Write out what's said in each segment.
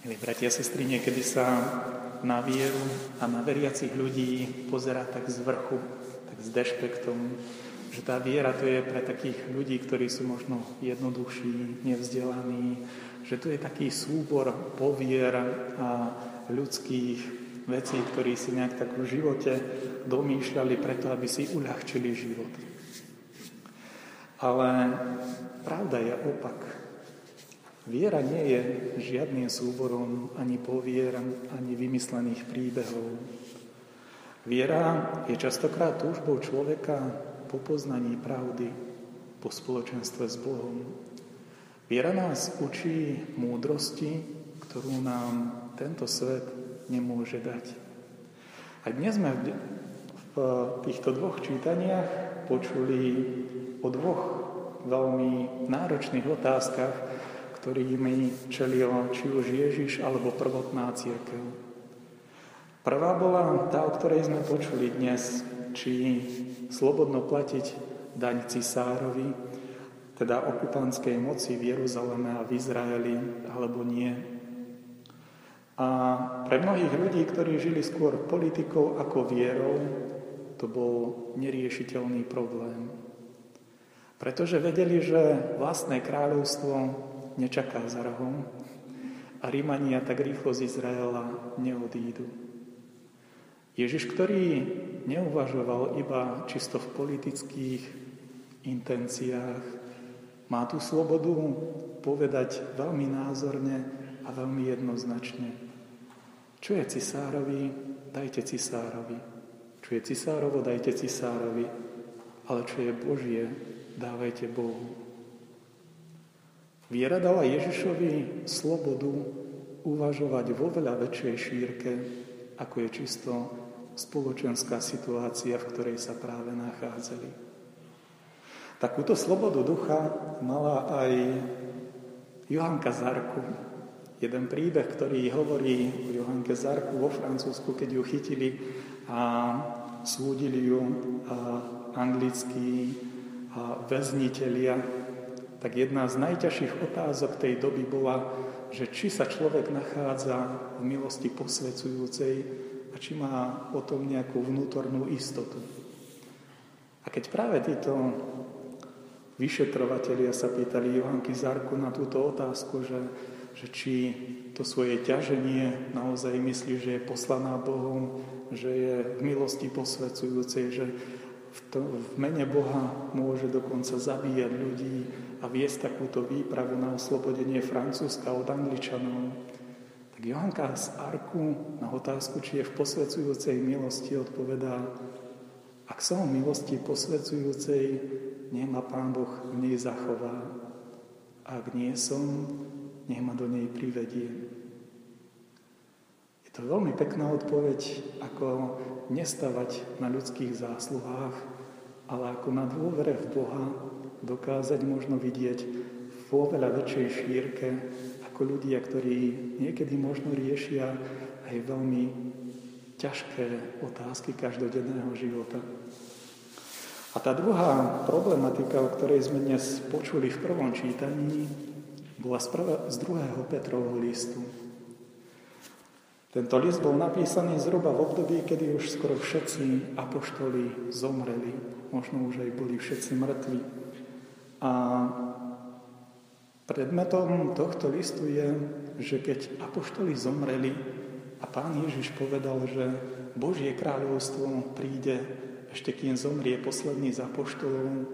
Milí bratia a sestry, niekedy sa na vieru a na veriacich ľudí pozera tak z vrchu, tak s dešpektom, že tá viera to je pre takých ľudí, ktorí sú možno jednoduchší, nevzdelaní, že to je taký súbor povier a ľudských vecí, ktorí si nejak tak v živote domýšľali preto, aby si uľahčili život. Ale pravda je opak. Viera nie je žiadnym súborom ani povier, ani vymyslených príbehov. Viera je častokrát túžbou človeka po poznaní pravdy, po spoločenstve s Bohom. Viera nás učí múdrosti, ktorú nám tento svet nemôže dať. A dnes sme v týchto dvoch čítaniach počuli o dvoch veľmi náročných otázkach, ktorými čelil či už Ježiš alebo prvotná církev. Prvá bola tá, o ktorej sme počuli dnes, či slobodno platiť daň cisárovi, teda okupantskej moci v Jeruzaleme a v Izraeli, alebo nie. A pre mnohých ľudí, ktorí žili skôr politikou ako vierou, to bol neriešiteľný problém. Pretože vedeli, že vlastné kráľovstvo nečaká za rohom a Rímania tak rýchlo z Izraela neodídu. Ježiš, ktorý neuvažoval iba čisto v politických intenciách, má tú slobodu povedať veľmi názorne a veľmi jednoznačne. Čo je cisárovi, dajte cisárovi. Čo je cisárovo, dajte cisárovi. Ale čo je Božie, dávajte Bohu. Viera dala Ježišovi slobodu uvažovať vo veľa väčšej šírke, ako je čisto spoločenská situácia, v ktorej sa práve nachádzali. Takúto slobodu ducha mala aj Johanka Zarku. Jeden príbeh, ktorý hovorí o Johanke Zarku vo Francúzsku, keď ju chytili a súdili ju anglickí väznitelia tak jedna z najťažších otázok tej doby bola, že či sa človek nachádza v milosti posvedzujúcej a či má o tom nejakú vnútornú istotu. A keď práve títo vyšetrovatelia sa pýtali Johanky Zarku na túto otázku, že, že či to svoje ťaženie naozaj myslí, že je poslaná Bohom, že je v milosti posvedzujúcej, že v, to, v mene Boha môže dokonca zabíjať ľudí, a viesť takúto výpravu na oslobodenie Francúzska od Angličanov, tak Johanka z Arku na otázku, či je v posvedzujúcej milosti, odpovedá, ak som v milosti posvedzujúcej, nech ma Pán Boh v nej zachová. Ak nie som, nech ma do nej privedie. Je to veľmi pekná odpoveď, ako nestavať na ľudských zásluhách, ale ako na dôvere v Boha, dokázať možno vidieť vo veľa väčšej šírke ako ľudia, ktorí niekedy možno riešia aj veľmi ťažké otázky každodenného života. A tá druhá problematika, o ktorej sme dnes počuli v prvom čítaní, bola z druhého Petrovho listu. Tento list bol napísaný zhruba v období, kedy už skoro všetci apoštoli zomreli, možno už aj boli všetci mŕtvi. A predmetom tohto listu je, že keď apoštoli zomreli a pán Ježiš povedal, že Božie kráľovstvo príde ešte kým zomrie posledný z apoštolov,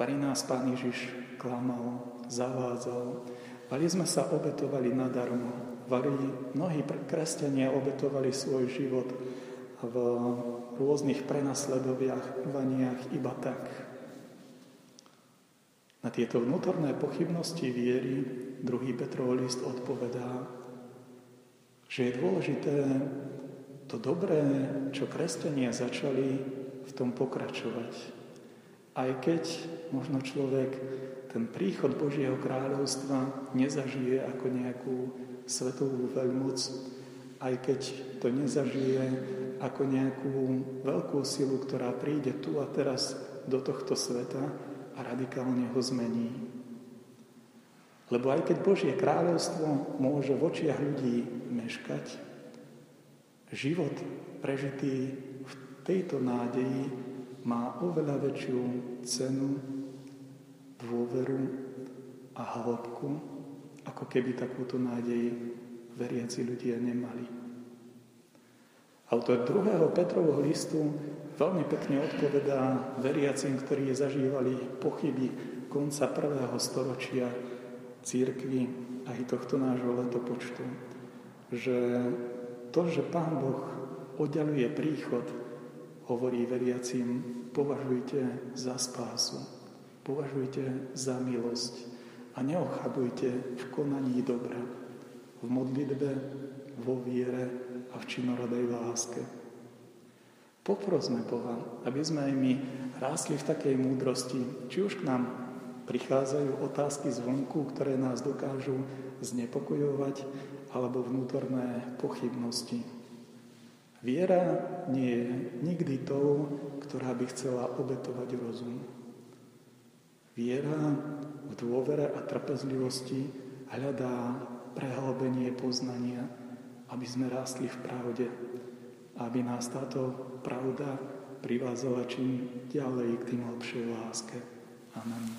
varí nás pán Ježiš klamal, zavádzal. Vali sme sa obetovali nadarmo. Vali mnohí kresťania obetovali svoj život v rôznych prenasledovaniach iba tak, na tieto vnútorné pochybnosti viery druhý Petrov list odpovedá, že je dôležité to dobré, čo kresťania začali, v tom pokračovať. Aj keď možno človek ten príchod Božieho kráľovstva nezažije ako nejakú svetovú veľmoc, aj keď to nezažije ako nejakú veľkú silu, ktorá príde tu a teraz do tohto sveta, a radikálne ho zmení. Lebo aj keď Božie kráľovstvo môže v očiach ľudí meškať, život prežitý v tejto nádeji má oveľa väčšiu cenu, dôveru a hĺbku, ako keby takúto nádej veriaci ľudia nemali. Autor druhého Petrovho listu veľmi pekne odpovedá veriacim, ktorí zažívali pochyby konca prvého storočia církvy aj tohto nášho letopočtu, že to, že Pán Boh oddialuje príchod, hovorí veriacim, považujte za spásu, považujte za milosť a neochabujte v konaní dobra, v modlitbe, vo viere a v činorodej láske. Poprosme Boha, aby sme aj my rásli v takej múdrosti, či už k nám prichádzajú otázky zvonku, ktoré nás dokážu znepokojovať, alebo vnútorné pochybnosti. Viera nie je nikdy tou, ktorá by chcela obetovať rozum. Viera v dôvere a trpezlivosti hľadá prehlbenie poznania, aby sme rástli v pravde, aby nás táto pravda privázala čím ďalej k tým lepšej láske. Amen.